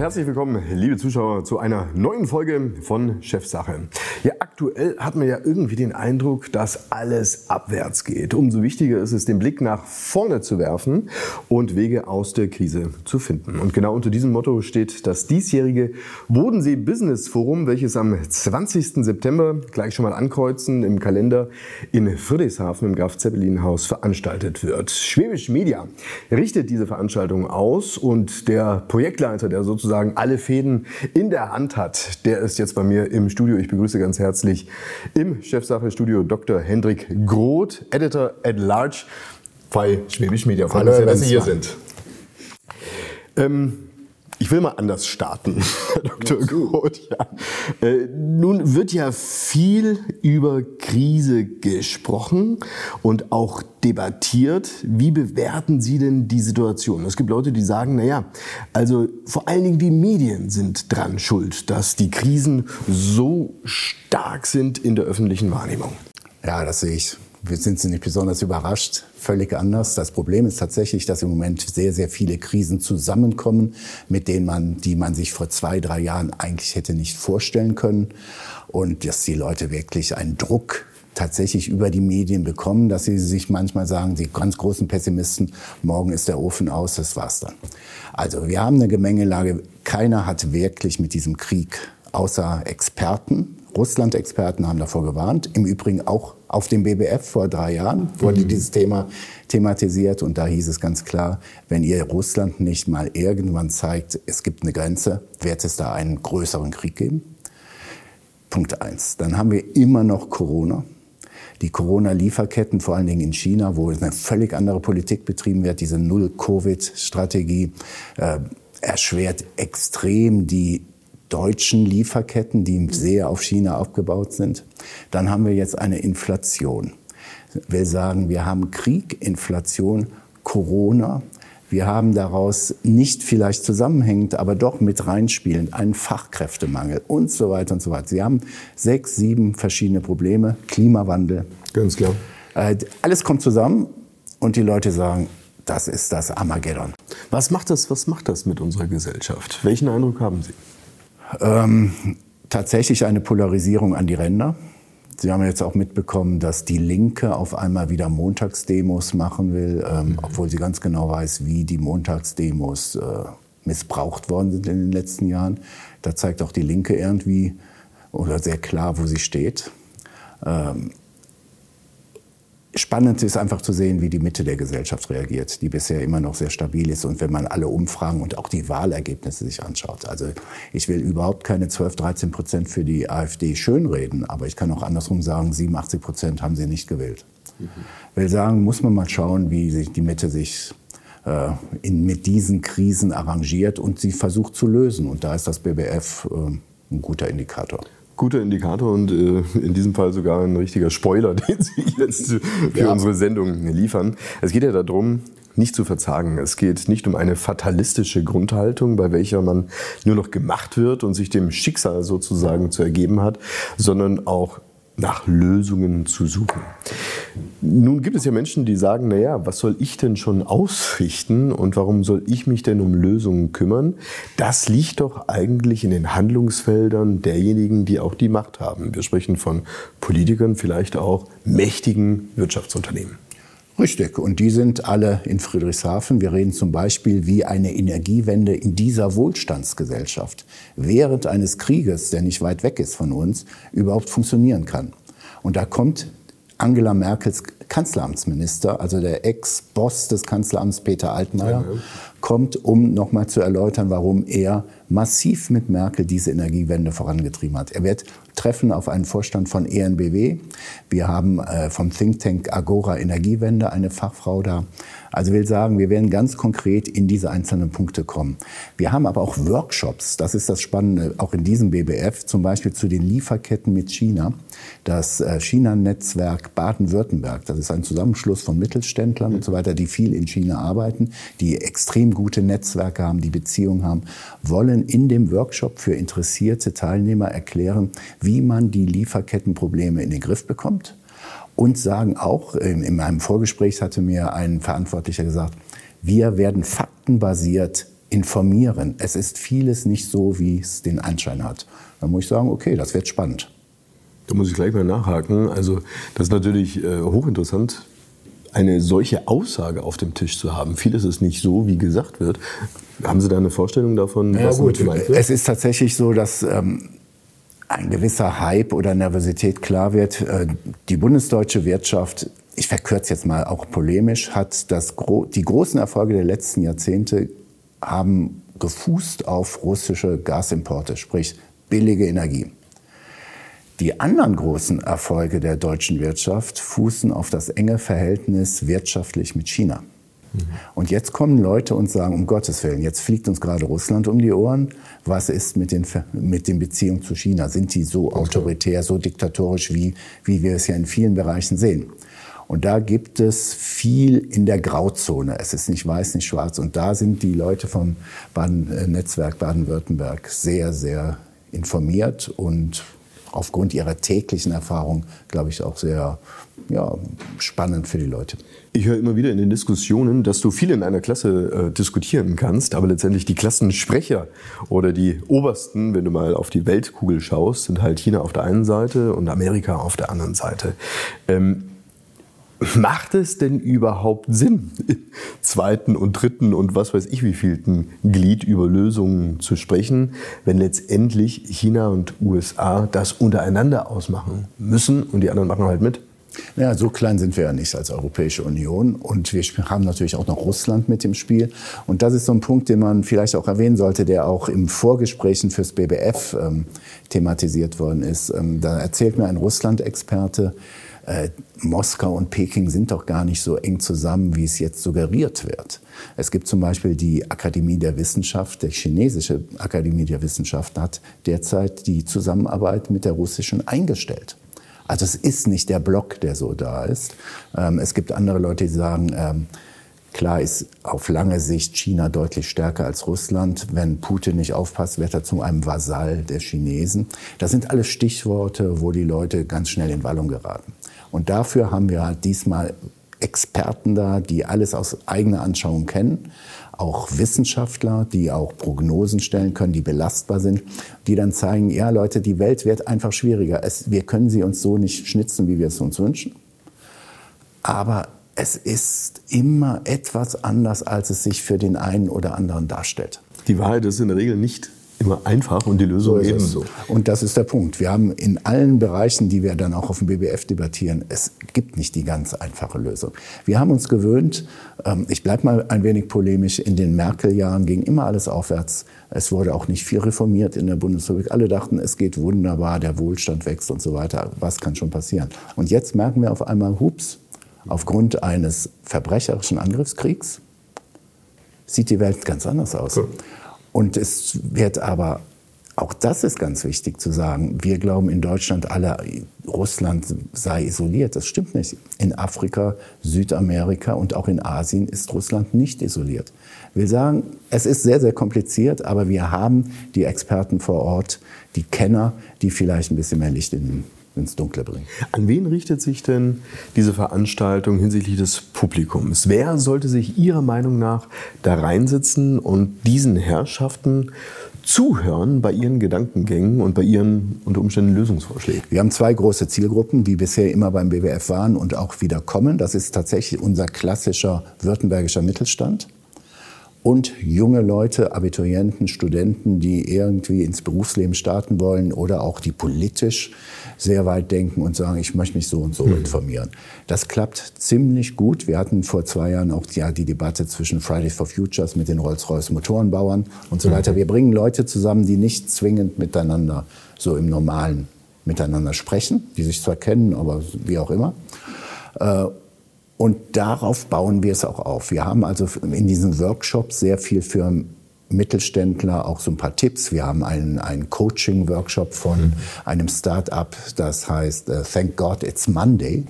herzlich willkommen, liebe Zuschauer, zu einer neuen Folge von Chefsache. Ja, aktuell hat man ja irgendwie den Eindruck, dass alles abwärts geht. Umso wichtiger ist es, den Blick nach vorne zu werfen und Wege aus der Krise zu finden. Und genau unter diesem Motto steht das diesjährige Bodensee Business Forum, welches am 20. September gleich schon mal ankreuzen im Kalender in Friedrichshafen im Graf Zeppelin Haus veranstaltet wird. Schwäbisch Media richtet diese Veranstaltung aus und der Projektleiter, der sozusagen alle Fäden in der Hand hat, der ist jetzt bei mir im Studio. Ich begrüße ganz herzlich herzlich im Chefsache-Studio Dr. Hendrik Groth, Editor at Large bei Schwäbisch Media. Freut mich sehr, dass Sie hier sind. Ähm, ich will mal anders starten, Herr Dr. Groth. Ja. Äh, nun wird ja viel über Krise gesprochen und auch debattiert. Wie bewerten Sie denn die Situation? Es gibt Leute, die sagen, na ja, also vor allen Dingen die Medien sind dran schuld, dass die Krisen so stark sind in der öffentlichen Wahrnehmung. Ja, das sehe ich wir sind nicht besonders überrascht, völlig anders. Das Problem ist tatsächlich, dass im Moment sehr, sehr viele Krisen zusammenkommen, mit denen man, die man sich vor zwei, drei Jahren eigentlich hätte nicht vorstellen können. Und dass die Leute wirklich einen Druck tatsächlich über die Medien bekommen, dass sie sich manchmal sagen, die ganz großen Pessimisten, morgen ist der Ofen aus, das war's dann. Also wir haben eine Gemengelage. Keiner hat wirklich mit diesem Krieg außer Experten Russland-Experten haben davor gewarnt. Im Übrigen auch auf dem BBF vor drei Jahren wurde mhm. dieses Thema thematisiert und da hieß es ganz klar, wenn ihr Russland nicht mal irgendwann zeigt, es gibt eine Grenze, wird es da einen größeren Krieg geben? Punkt eins. Dann haben wir immer noch Corona. Die Corona-Lieferketten, vor allen Dingen in China, wo eine völlig andere Politik betrieben wird, diese Null-Covid-Strategie, äh, erschwert extrem die deutschen Lieferketten, die sehr auf China aufgebaut sind. Dann haben wir jetzt eine Inflation. Wir sagen, wir haben Krieg, Inflation, Corona. Wir haben daraus nicht vielleicht zusammenhängend, aber doch mit reinspielend einen Fachkräftemangel und so weiter und so weiter. Sie haben sechs, sieben verschiedene Probleme. Klimawandel. Ganz klar. Äh, alles kommt zusammen und die Leute sagen, das ist das Armageddon. Was macht das, was macht das mit unserer Gesellschaft? Welchen Eindruck haben Sie? Ähm, tatsächlich eine Polarisierung an die Ränder. Sie haben jetzt auch mitbekommen, dass die Linke auf einmal wieder Montagsdemos machen will, ähm, mhm. obwohl sie ganz genau weiß, wie die Montagsdemos äh, missbraucht worden sind in den letzten Jahren. Da zeigt auch die Linke irgendwie oder sehr klar, wo sie steht. Ähm, Spannend ist einfach zu sehen, wie die Mitte der Gesellschaft reagiert, die bisher immer noch sehr stabil ist. Und wenn man alle Umfragen und auch die Wahlergebnisse sich anschaut. Also ich will überhaupt keine 12, 13 Prozent für die AfD schönreden, aber ich kann auch andersrum sagen, 87 Prozent haben sie nicht gewählt. Mhm. will sagen, muss man mal schauen, wie sich die Mitte sich äh, in, mit diesen Krisen arrangiert und sie versucht zu lösen. Und da ist das BBF äh, ein guter Indikator guter Indikator und äh, in diesem Fall sogar ein richtiger Spoiler, den Sie jetzt für ja. unsere Sendung liefern. Es geht ja darum, nicht zu verzagen. Es geht nicht um eine fatalistische Grundhaltung, bei welcher man nur noch gemacht wird und sich dem Schicksal sozusagen zu ergeben hat, sondern auch nach Lösungen zu suchen. Nun gibt es ja Menschen, die sagen, naja, was soll ich denn schon ausrichten und warum soll ich mich denn um Lösungen kümmern? Das liegt doch eigentlich in den Handlungsfeldern derjenigen, die auch die Macht haben. Wir sprechen von Politikern, vielleicht auch mächtigen Wirtschaftsunternehmen. Richtig. Und die sind alle in Friedrichshafen. Wir reden zum Beispiel, wie eine Energiewende in dieser Wohlstandsgesellschaft während eines Krieges, der nicht weit weg ist von uns, überhaupt funktionieren kann. Und da kommt Angela Merkels Kanzleramtsminister, also der Ex-Boss des Kanzleramts Peter Altmaier, ja, ja. kommt, um nochmal zu erläutern, warum er massiv mit Merkel diese Energiewende vorangetrieben hat. Er wird treffen auf einen Vorstand von ENBW. Wir haben äh, vom Think Tank Agora Energiewende eine Fachfrau da. Also will sagen, wir werden ganz konkret in diese einzelnen Punkte kommen. Wir haben aber auch Workshops, das ist das Spannende, auch in diesem BBF, zum Beispiel zu den Lieferketten mit China. Das äh, China-Netzwerk Baden-Württemberg, das ist ein Zusammenschluss von Mittelständlern und so weiter, die viel in China arbeiten, die extrem gute Netzwerke haben, die Beziehungen haben, wollen in dem Workshop für interessierte Teilnehmer erklären, wie man die Lieferkettenprobleme in den Griff bekommt und sagen auch, in meinem Vorgespräch hatte mir ein Verantwortlicher gesagt, wir werden faktenbasiert informieren. Es ist vieles nicht so, wie es den Anschein hat. Dann muss ich sagen, okay, das wird spannend. Da muss ich gleich mal nachhaken. Also das ist natürlich äh, hochinteressant, eine solche Aussage auf dem Tisch zu haben. Vieles ist nicht so, wie gesagt wird. Haben Sie da eine Vorstellung davon, ja, was gut. gemeint wird? Es ist tatsächlich so, dass ähm, ein gewisser Hype oder Nervosität klar wird. Äh, die bundesdeutsche Wirtschaft, ich verkürze jetzt mal auch polemisch, hat das, die großen Erfolge der letzten Jahrzehnte haben gefußt auf russische Gasimporte, sprich billige Energie. Die anderen großen Erfolge der deutschen Wirtschaft fußen auf das enge Verhältnis wirtschaftlich mit China. Mhm. Und jetzt kommen Leute und sagen, um Gottes Willen, jetzt fliegt uns gerade Russland um die Ohren. Was ist mit den, mit den Beziehungen zu China? Sind die so autoritär, so diktatorisch, wie, wie wir es ja in vielen Bereichen sehen? Und da gibt es viel in der Grauzone. Es ist nicht weiß, nicht schwarz. Und da sind die Leute vom Baden, äh, Netzwerk Baden-Württemberg sehr, sehr informiert und aufgrund ihrer täglichen Erfahrung, glaube ich, auch sehr ja, spannend für die Leute. Ich höre immer wieder in den Diskussionen, dass du viel in einer Klasse äh, diskutieren kannst, aber letztendlich die Klassensprecher oder die Obersten, wenn du mal auf die Weltkugel schaust, sind halt China auf der einen Seite und Amerika auf der anderen Seite. Ähm, Macht es denn überhaupt Sinn, zweiten und dritten und was weiß ich wievielten Glied über Lösungen zu sprechen, wenn letztendlich China und USA das untereinander ausmachen müssen und die anderen machen halt mit? Ja, so klein sind wir ja nicht als Europäische Union. Und wir haben natürlich auch noch Russland mit im Spiel. Und das ist so ein Punkt, den man vielleicht auch erwähnen sollte, der auch im Vorgesprächen fürs BBF ähm, thematisiert worden ist. Ähm, da erzählt mir ein Russland-Experte, äh, Moskau und Peking sind doch gar nicht so eng zusammen, wie es jetzt suggeriert wird. Es gibt zum Beispiel die Akademie der Wissenschaft, der chinesische Akademie der Wissenschaft hat derzeit die Zusammenarbeit mit der russischen eingestellt. Also es ist nicht der Block, der so da ist. Ähm, es gibt andere Leute, die sagen, ähm, Klar ist auf lange Sicht China deutlich stärker als Russland. Wenn Putin nicht aufpasst, wird er zu einem Vasall der Chinesen. Das sind alles Stichworte, wo die Leute ganz schnell in Wallung geraten. Und dafür haben wir halt diesmal Experten da, die alles aus eigener Anschauung kennen, auch Wissenschaftler, die auch Prognosen stellen können, die belastbar sind, die dann zeigen, ja Leute, die Welt wird einfach schwieriger. Es, wir können sie uns so nicht schnitzen, wie wir es uns wünschen. Aber es ist immer etwas anders, als es sich für den einen oder anderen darstellt. Die Wahrheit ist in der Regel nicht immer einfach und die Lösung so ebenso. Und das ist der Punkt. Wir haben in allen Bereichen, die wir dann auch auf dem BBF debattieren, es gibt nicht die ganz einfache Lösung. Wir haben uns gewöhnt, ähm, ich bleibe mal ein wenig polemisch, in den Merkel-Jahren ging immer alles aufwärts. Es wurde auch nicht viel reformiert in der Bundesrepublik. Alle dachten, es geht wunderbar, der Wohlstand wächst und so weiter. Was kann schon passieren? Und jetzt merken wir auf einmal, hups, aufgrund eines verbrecherischen Angriffskriegs sieht die Welt ganz anders aus. Cool. Und es wird aber, auch das ist ganz wichtig zu sagen, wir glauben in Deutschland alle, Russland sei isoliert. Das stimmt nicht. In Afrika, Südamerika und auch in Asien ist Russland nicht isoliert. Wir sagen, es ist sehr, sehr kompliziert, aber wir haben die Experten vor Ort, die Kenner, die vielleicht ein bisschen mehr Licht in den ins Dunkle bringen. An wen richtet sich denn diese Veranstaltung hinsichtlich des Publikums? Wer sollte sich Ihrer Meinung nach da reinsitzen und diesen Herrschaften zuhören bei ihren Gedankengängen und bei ihren unter Umständen Lösungsvorschlägen? Wir haben zwei große Zielgruppen, die bisher immer beim BWF waren und auch wieder kommen. Das ist tatsächlich unser klassischer württembergischer Mittelstand und junge Leute, Abiturienten, Studenten, die irgendwie ins Berufsleben starten wollen oder auch die politisch sehr weit denken und sagen, ich möchte mich so und so mhm. informieren. Das klappt ziemlich gut. Wir hatten vor zwei Jahren auch ja, die Debatte zwischen Fridays for Futures mit den Rolls-Royce Motorenbauern und so mhm. weiter. Wir bringen Leute zusammen, die nicht zwingend miteinander so im normalen miteinander sprechen, die sich zwar kennen, aber wie auch immer. Äh, und darauf bauen wir es auch auf. Wir haben also in diesen Workshops sehr viel für Mittelständler auch so ein paar Tipps. Wir haben einen, einen Coaching-Workshop von mhm. einem Start-up, das heißt uh, Thank God It's Monday.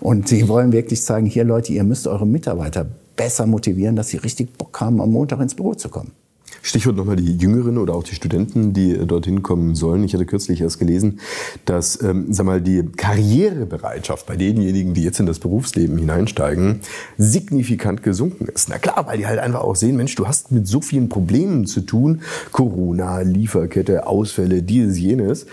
Und die wollen wirklich zeigen, hier Leute, ihr müsst eure Mitarbeiter besser motivieren, dass sie richtig Bock haben, am Montag ins Büro zu kommen. Stichwort nochmal die Jüngeren oder auch die Studenten, die dorthin kommen sollen. Ich hatte kürzlich erst gelesen, dass ähm, sag mal, die Karrierebereitschaft bei denjenigen, die jetzt in das Berufsleben hineinsteigen, signifikant gesunken ist. Na klar, weil die halt einfach auch sehen, Mensch, du hast mit so vielen Problemen zu tun, Corona, Lieferkette, Ausfälle, dieses, jenes,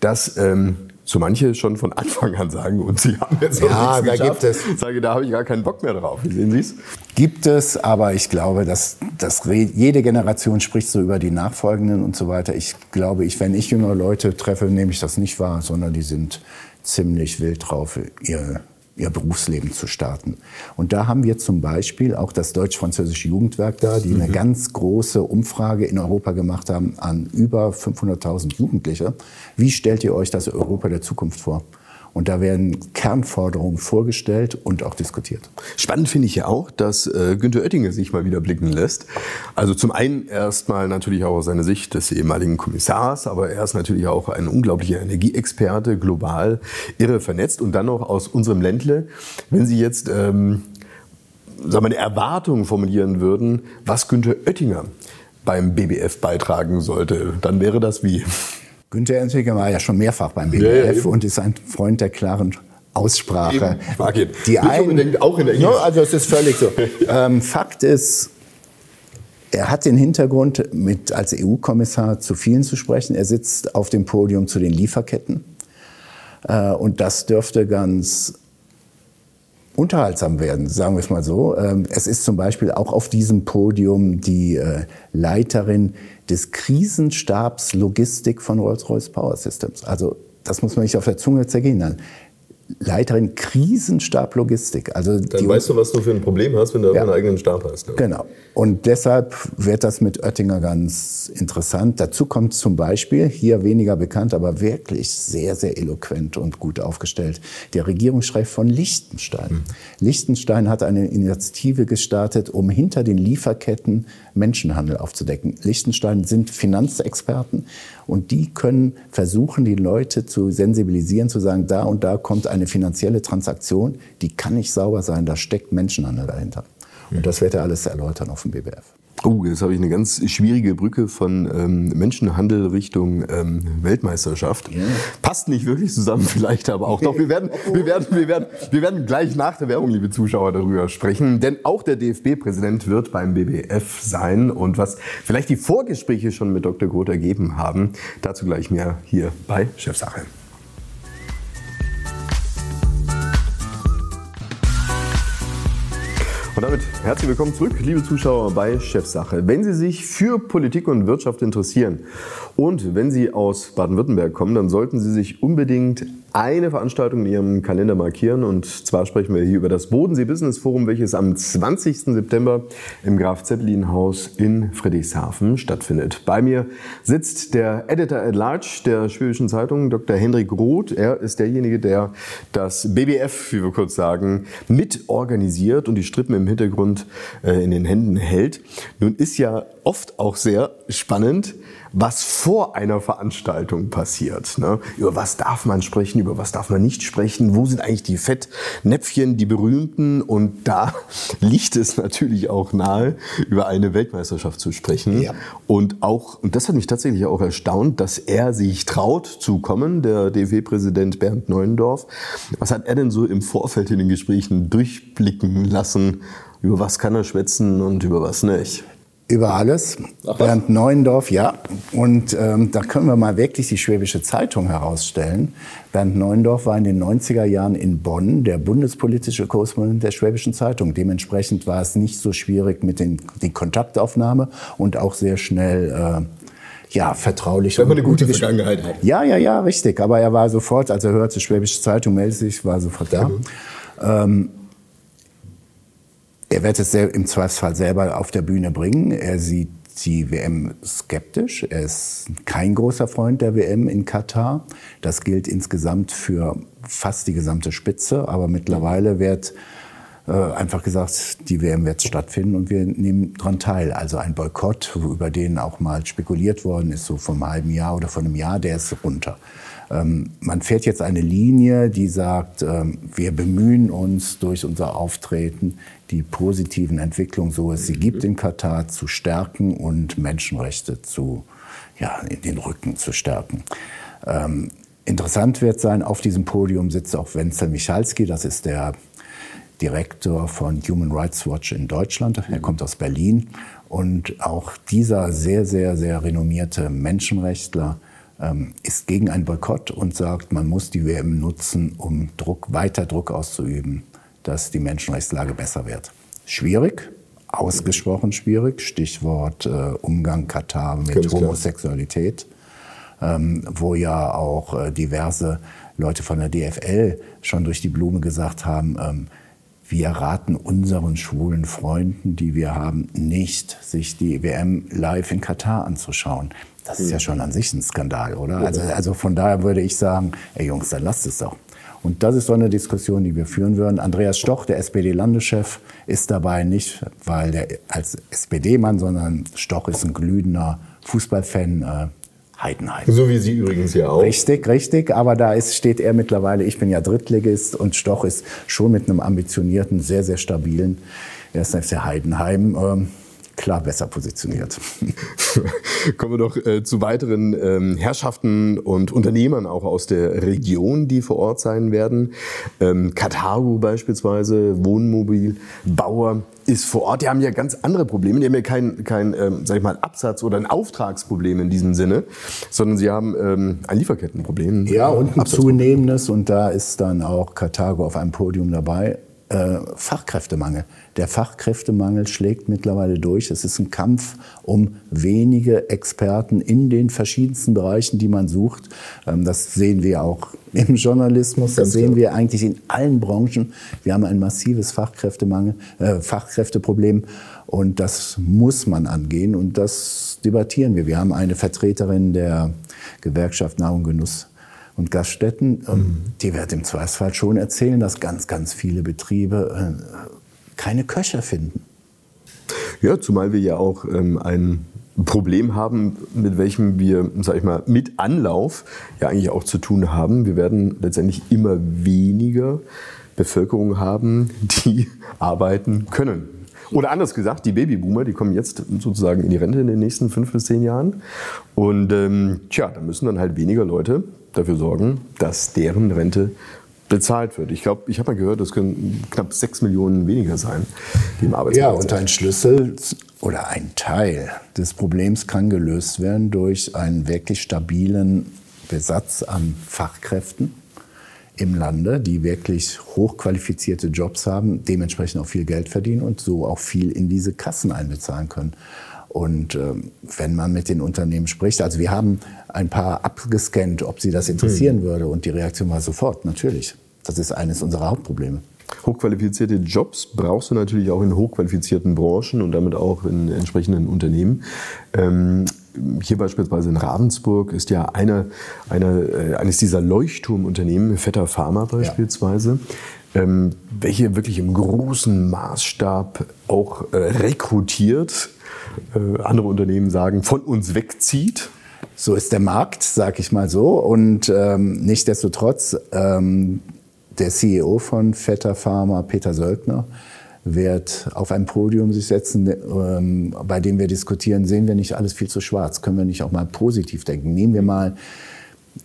dass ähm, so manche schon von Anfang an sagen, und Sie haben jetzt ja, nichts da geschafft. gibt es. Sage, da habe ich gar keinen Bock mehr drauf. Wie sehen Sie es? Gibt es, aber ich glaube, dass, dass jede Generation spricht so über die Nachfolgenden und so weiter. Ich glaube, ich, wenn ich jüngere Leute treffe, nehme ich das nicht wahr, sondern die sind ziemlich wild drauf, ihr ihr Berufsleben zu starten. Und da haben wir zum Beispiel auch das Deutsch-Französische Jugendwerk da, die eine ganz große Umfrage in Europa gemacht haben an über 500.000 Jugendliche. Wie stellt ihr euch das Europa der Zukunft vor? Und da werden Kernforderungen vorgestellt und auch diskutiert. Spannend finde ich ja auch, dass äh, Günther Oettinger sich mal wieder blicken lässt. Also zum einen erstmal natürlich auch aus seiner Sicht des ehemaligen Kommissars, aber er ist natürlich auch ein unglaublicher Energieexperte, global irre vernetzt und dann noch aus unserem Ländle. Wenn Sie jetzt ähm, sagen wir, eine Erwartung formulieren würden, was Günther Oettinger beim BBF beitragen sollte, dann wäre das wie? Günther Oettinger war ja schon mehrfach beim BBF Ja, ja, und ist ein Freund der klaren Aussprache. Eben. Die Nicht einen, unbedingt auch in Englisch. No, also es ist völlig so. ähm, Fakt ist, er hat den Hintergrund, mit als EU-Kommissar zu vielen zu sprechen. Er sitzt auf dem Podium zu den Lieferketten. Äh, und das dürfte ganz unterhaltsam werden, sagen wir es mal so. Ähm, Es ist zum Beispiel auch auf diesem Podium die äh, Leiterin des Krisenstabs Logistik von Rolls-Royce Power Systems. Also das muss man nicht auf der Zunge zergehen lassen. Leiterin Krisenstab Logistik. Also Dann die, weißt du, was du für ein Problem hast, wenn du Ja. einen eigenen Stab hast. Ne? Genau. Und deshalb wird das mit Oettinger ganz interessant. Dazu kommt zum Beispiel, hier weniger bekannt, aber wirklich sehr, sehr eloquent und gut aufgestellt, der Regierungschef von Liechtenstein. Liechtenstein hat eine Initiative gestartet, um hinter den Lieferketten Menschenhandel aufzudecken. Liechtenstein sind Finanzexperten und die können versuchen, die Leute zu sensibilisieren, zu sagen, da und da kommt eine finanzielle Transaktion, die kann nicht sauber sein, da steckt Menschenhandel dahinter. Und das wird er alles erläutern auf dem BBF. Oh, jetzt habe ich eine ganz schwierige Brücke von ähm, Menschenhandel Richtung ähm, Weltmeisterschaft. Passt nicht wirklich zusammen, vielleicht aber auch. Doch, wir werden, wir, werden, wir, werden, wir werden gleich nach der Werbung, liebe Zuschauer, darüber sprechen. Denn auch der DFB-Präsident wird beim BBF sein. Und was vielleicht die Vorgespräche schon mit Dr. Groth ergeben haben, dazu gleich mehr hier bei Chefsache. Und damit herzlich willkommen zurück, liebe Zuschauer bei Chefsache. Wenn Sie sich für Politik und Wirtschaft interessieren und wenn Sie aus Baden-Württemberg kommen, dann sollten Sie sich unbedingt eine Veranstaltung in Ihrem Kalender markieren. Und zwar sprechen wir hier über das Bodensee Business Forum, welches am 20. September im Graf Zeppelin Haus in Friedrichshafen stattfindet. Bei mir sitzt der Editor at Large der Schwäbischen Zeitung, Dr. Hendrik Roth. Er ist derjenige, der das BBF, wie wir kurz sagen, mit organisiert und die Strippen im Hintergrund äh, in den Händen hält. Nun ist ja oft auch sehr spannend, was vor einer Veranstaltung passiert. Ne? Über was darf man sprechen, über was darf man nicht sprechen, wo sind eigentlich die Fettnäpfchen, die berühmten und da liegt es natürlich auch nahe, über eine Weltmeisterschaft zu sprechen. Ja. Und auch, und das hat mich tatsächlich auch erstaunt, dass er sich traut zu kommen, der DFB-Präsident Bernd Neuendorf. Was hat er denn so im Vorfeld in den Gesprächen durchblicken lassen? Über was kann er schwätzen und über was nicht? Über alles. Bernd Neuendorf, ja. Und ähm, da können wir mal wirklich die Schwäbische Zeitung herausstellen. Bernd Neuendorf war in den 90er Jahren in Bonn der bundespolitische Korrespondent der Schwäbischen Zeitung. Dementsprechend war es nicht so schwierig mit den, die Kontaktaufnahme und auch sehr schnell äh, ja, vertraulich. Wenn man eine gute Vergangenheit hat. Ja, ja, ja, richtig. Aber er war sofort, als er hörte, Schwäbische Zeitung meldet sich, war sofort da. Ähm, er wird es im Zweifelsfall selber auf der Bühne bringen. Er sieht die WM skeptisch. Er ist kein großer Freund der WM in Katar. Das gilt insgesamt für fast die gesamte Spitze. Aber mittlerweile wird einfach gesagt, die WM wird stattfinden und wir nehmen daran teil. Also ein Boykott, über den auch mal spekuliert worden ist, so einem halben Jahr oder vor einem Jahr, der ist runter. Ähm, man fährt jetzt eine Linie, die sagt, ähm, wir bemühen uns durch unser Auftreten, die positiven Entwicklungen, so es sie gibt in Katar, zu stärken und Menschenrechte zu, ja, in den Rücken zu stärken. Ähm, interessant wird sein, auf diesem Podium sitzt auch Wenzel Michalski, das ist der Direktor von Human Rights Watch in Deutschland. Er kommt aus Berlin. Und auch dieser sehr, sehr, sehr renommierte Menschenrechtler ähm, ist gegen einen Boykott und sagt, man muss die WM nutzen, um Druck, weiter Druck auszuüben, dass die Menschenrechtslage besser wird. Schwierig, ausgesprochen schwierig. Stichwort äh, Umgang Katar mit Ganz Homosexualität, ähm, wo ja auch äh, diverse Leute von der DFL schon durch die Blume gesagt haben, ähm, wir raten unseren schwulen Freunden, die wir haben, nicht, sich die WM live in Katar anzuschauen. Das ist ja schon an sich ein Skandal, oder? Also, also von daher würde ich sagen, ey Jungs, dann lasst es doch. Und das ist so eine Diskussion, die wir führen würden. Andreas Stoch, der SPD-Landeschef, ist dabei nicht, weil er als SPD-Mann, sondern Stoch ist ein glühender Fußballfan. Heidenheim. So wie Sie übrigens ja auch. Richtig, richtig. Aber da ist, steht er mittlerweile, ich bin ja Drittligist und Stoch ist schon mit einem ambitionierten, sehr, sehr stabilen 1. FC Heidenheim. Ähm, klar besser positioniert. Kommen wir doch äh, zu weiteren ähm, Herrschaften und Unternehmern auch aus der Region, die vor Ort sein werden. Ähm, Kataru beispielsweise, Wohnmobil, Bauer ist vor Ort. Die haben ja ganz andere Probleme. Die haben ja kein, kein ähm, sag ich mal, Absatz- oder ein Auftragsproblem in diesem Sinne, sondern sie haben ähm, ein Lieferkettenproblem. Ja, und ein zunehmendes. Und da ist dann auch Karthago auf einem Podium dabei äh, Fachkräftemangel. Der Fachkräftemangel schlägt mittlerweile durch. Es ist ein Kampf um wenige Experten in den verschiedensten Bereichen, die man sucht. Ähm, das sehen wir auch im Journalismus, das sehen wir eigentlich in allen Branchen. Wir haben ein massives Fachkräftemangel, äh, Fachkräfteproblem und das muss man angehen und das debattieren wir. Wir haben eine Vertreterin der Gewerkschaft Nahrung und Genuss und Gaststätten, mhm. die wird im Zweifelsfall schon erzählen, dass ganz, ganz viele Betriebe äh, keine Köche finden. Ja, zumal wir ja auch ähm, ein Problem haben, mit welchem wir, sag ich mal, mit Anlauf ja eigentlich auch zu tun haben. Wir werden letztendlich immer weniger Bevölkerung haben, die arbeiten können. Oder anders gesagt, die Babyboomer, die kommen jetzt sozusagen in die Rente in den nächsten fünf bis zehn Jahren. Und ähm, tja, da müssen dann halt weniger Leute dafür sorgen, dass deren Rente bezahlt wird. Ich glaube, ich habe mal gehört, das können knapp sechs Millionen weniger sein, die im Arbeitsmarkt Ja, und ein Schlüssel oder ein Teil des Problems kann gelöst werden durch einen wirklich stabilen Besatz an Fachkräften im Lande, die wirklich hochqualifizierte Jobs haben, dementsprechend auch viel Geld verdienen und so auch viel in diese Kassen einbezahlen können. Und ähm, wenn man mit den Unternehmen spricht, also wir haben ein paar abgescannt, ob sie das interessieren mhm. würde. Und die Reaktion war sofort, natürlich. Das ist eines unserer Hauptprobleme. Hochqualifizierte Jobs brauchst du natürlich auch in hochqualifizierten Branchen und damit auch in entsprechenden Unternehmen. Ähm, hier beispielsweise in Ravensburg ist ja eine, eine, äh, eines dieser Leuchtturmunternehmen, Vetter Pharma beispielsweise, ja. ähm, welche wirklich im großen Maßstab auch äh, rekrutiert äh, andere Unternehmen sagen, von uns wegzieht. So ist der Markt, sag ich mal so. Und ähm, nichtdestotrotz, ähm, der CEO von Vetter Pharma, Peter Söldner, wird auf ein Podium sich setzen, ähm, bei dem wir diskutieren, sehen wir nicht alles viel zu schwarz? Können wir nicht auch mal positiv denken? Nehmen wir mal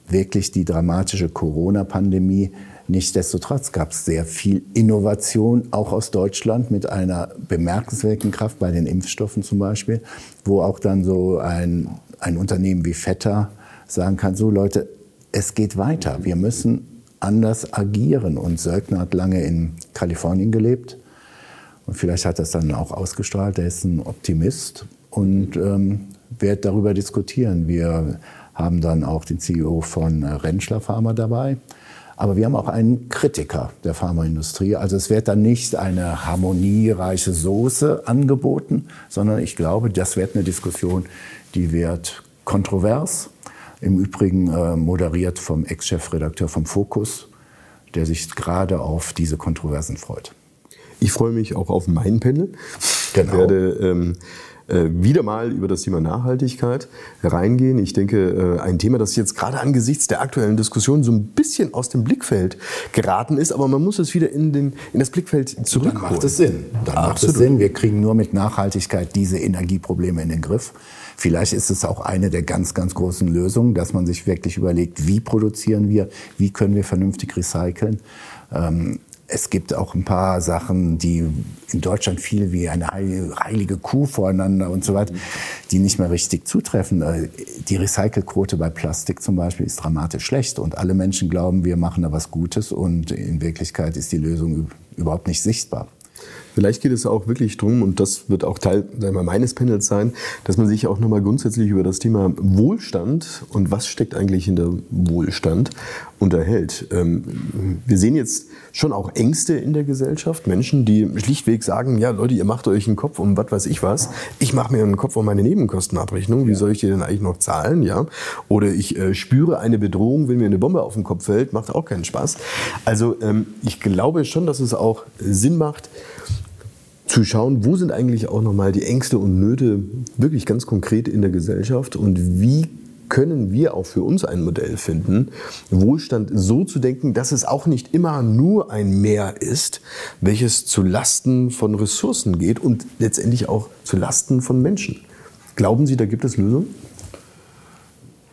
wirklich die dramatische Corona-Pandemie Nichtsdestotrotz gab es sehr viel Innovation, auch aus Deutschland, mit einer bemerkenswerten Kraft bei den Impfstoffen zum Beispiel, wo auch dann so ein, ein Unternehmen wie Vetter sagen kann, so Leute, es geht weiter, wir müssen anders agieren. Und Söldner hat lange in Kalifornien gelebt und vielleicht hat das dann auch ausgestrahlt, er ist ein Optimist und ähm, wird darüber diskutieren. Wir haben dann auch den CEO von Rentschler Pharma dabei, aber wir haben auch einen Kritiker der Pharmaindustrie. Also es wird dann nicht eine harmoniereiche Soße angeboten, sondern ich glaube, das wird eine Diskussion, die wird kontrovers. Im Übrigen äh, moderiert vom Ex-Chefredakteur vom Fokus, der sich gerade auf diese Kontroversen freut. Ich freue mich auch auf mein Panel. genau. werde ähm, äh, wieder mal über das Thema Nachhaltigkeit reingehen. Ich denke, äh, ein Thema, das jetzt gerade angesichts der aktuellen Diskussion so ein bisschen aus dem Blickfeld geraten ist, aber man muss es wieder in, den, in das Blickfeld zurückholen. Dann macht es Sinn. Dann Absolut. macht es Sinn. Wir kriegen nur mit Nachhaltigkeit diese Energieprobleme in den Griff. Vielleicht ist es auch eine der ganz, ganz großen Lösungen, dass man sich wirklich überlegt, wie produzieren wir, wie können wir vernünftig recyceln. Ähm, es gibt auch ein paar Sachen, die in Deutschland viel wie eine heilige Kuh voreinander und so weiter, die nicht mehr richtig zutreffen. Äh, die Recycelquote bei Plastik zum Beispiel ist dramatisch schlecht und alle Menschen glauben, wir machen da was Gutes und in Wirklichkeit ist die Lösung überhaupt nicht sichtbar. Vielleicht geht es auch wirklich darum, und das wird auch Teil wir, meines Panels sein, dass man sich auch nochmal grundsätzlich über das Thema Wohlstand und was steckt eigentlich hinter Wohlstand unterhält. Ähm, wir sehen jetzt schon auch Ängste in der Gesellschaft. Menschen, die schlichtweg sagen, ja Leute, ihr macht euch einen Kopf um was weiß ich was. Ich mache mir einen Kopf um meine Nebenkostenabrechnung. Wie soll ich die denn eigentlich noch zahlen? Ja? Oder ich äh, spüre eine Bedrohung, wenn mir eine Bombe auf den Kopf fällt. Macht auch keinen Spaß. Also ähm, ich glaube schon, dass es auch Sinn macht, zu schauen, wo sind eigentlich auch nochmal die Ängste und Nöte wirklich ganz konkret in der Gesellschaft und wie können wir auch für uns ein Modell finden, Wohlstand so zu denken, dass es auch nicht immer nur ein Mehr ist, welches zu Lasten von Ressourcen geht und letztendlich auch zu Lasten von Menschen. Glauben Sie, da gibt es Lösungen?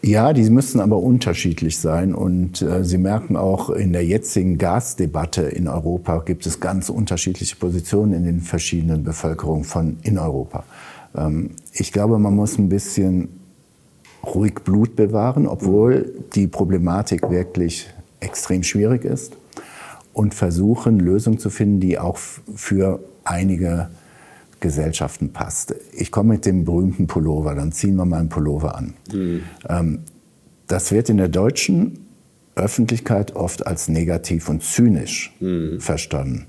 Ja, die müssen aber unterschiedlich sein. Und äh, Sie merken auch, in der jetzigen Gasdebatte in Europa gibt es ganz unterschiedliche Positionen in den verschiedenen Bevölkerungen von in Europa. Ähm, ich glaube, man muss ein bisschen ruhig Blut bewahren, obwohl die Problematik wirklich extrem schwierig ist. Und versuchen, Lösungen zu finden, die auch für einige Gesellschaften passt. Ich komme mit dem berühmten Pullover, dann ziehen wir mal einen Pullover an. Mhm. Ähm, das wird in der deutschen Öffentlichkeit oft als negativ und zynisch mhm. verstanden.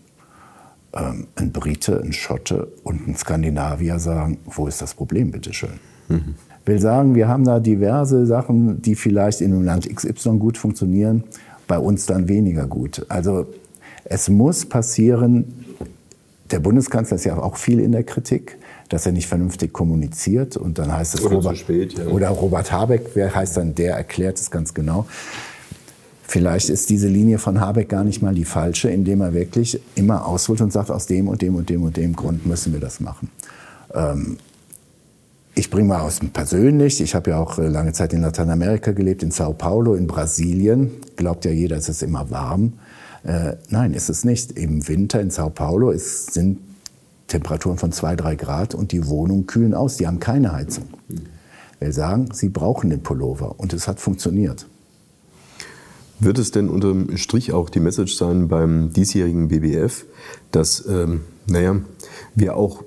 Ähm, ein Brite, ein Schotte und ein Skandinavier sagen, wo ist das Problem, bitteschön? Mhm. Will sagen, wir haben da diverse Sachen, die vielleicht in einem Land XY gut funktionieren, bei uns dann weniger gut. Also es muss passieren, der Bundeskanzler ist ja auch viel in der Kritik, dass er nicht vernünftig kommuniziert. Und dann heißt es oder Robert, spät, ja. oder Robert Habeck, wer heißt dann, der erklärt es ganz genau. Vielleicht ist diese Linie von Habeck gar nicht mal die falsche, indem er wirklich immer ausholt und sagt, aus dem und dem und dem und dem Grund müssen wir das machen. Ähm, ich bringe mal aus dem persönlich. Ich habe ja auch äh, lange Zeit in Lateinamerika gelebt, in Sao Paulo, in Brasilien. Glaubt ja jeder, es ist immer warm. Äh, nein, ist es nicht. Im Winter in Sao Paulo ist, sind Temperaturen von 2, 3 Grad und die Wohnungen kühlen aus. Die haben keine Heizung. Wir sagen, sie brauchen den Pullover und es hat funktioniert. Wird es denn unterm Strich auch die Message sein beim diesjährigen BBF, dass ähm, naja, wir auch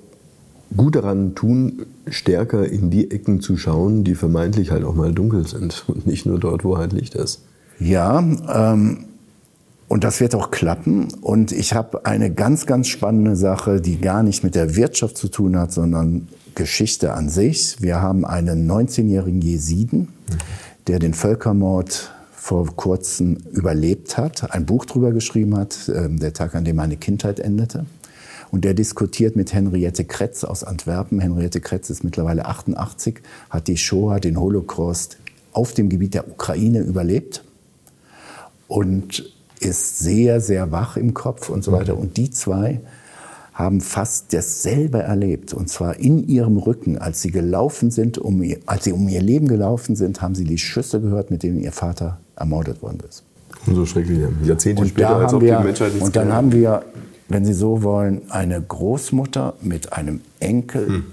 gut daran tun, stärker in die Ecken zu schauen, die vermeintlich halt auch mal dunkel sind und nicht nur dort, wo halt Licht ist? Ja, ähm, und das wird auch klappen. Und ich habe eine ganz, ganz spannende Sache, die gar nicht mit der Wirtschaft zu tun hat, sondern Geschichte an sich. Wir haben einen 19-jährigen Jesiden, der den Völkermord vor kurzem überlebt hat, ein Buch drüber geschrieben hat, ähm, der Tag, an dem meine Kindheit endete. Und der diskutiert mit Henriette Kretz aus Antwerpen. Henriette Kretz ist mittlerweile 88, hat die Shoah, den Holocaust auf dem Gebiet der Ukraine überlebt. Und ist sehr, sehr wach im Kopf und so weiter. Und die zwei haben fast dasselbe erlebt. Und zwar in ihrem Rücken, als sie gelaufen sind, um ihr, als sie um ihr Leben gelaufen sind, haben sie die Schüsse gehört, mit denen ihr Vater ermordet worden ist. Und so schrecklich. Jahrzehnte und später, als ob wir, die Menschheit Und dann haben wir, wenn Sie so wollen, eine Großmutter mit einem Enkel, hm.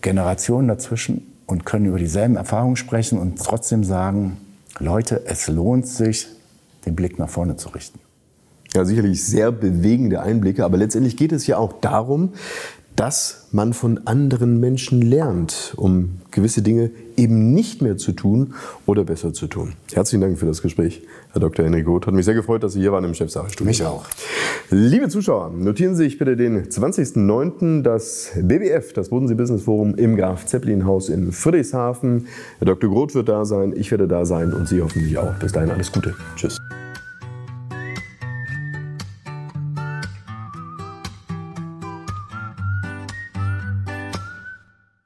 Generationen dazwischen und können über dieselben Erfahrungen sprechen und trotzdem sagen, Leute, es lohnt sich, den Blick nach vorne zu richten. Ja, sicherlich sehr bewegende Einblicke, aber letztendlich geht es ja auch darum, dass man von anderen Menschen lernt, um gewisse Dinge eben nicht mehr zu tun oder besser zu tun. Herzlichen Dank für das Gespräch, Herr Dr. Henrik Roth. Hat mich sehr gefreut, dass Sie hier waren im Chefsache-Studio. Mich auch. Liebe Zuschauer, notieren Sie sich bitte den 20.09. das BBF, das Bodensee Business Forum im Graf Zeppelin Haus in Friedrichshafen. Herr Dr. Groth wird da sein, ich werde da sein und Sie hoffentlich auch. Bis dahin alles Gute. Tschüss.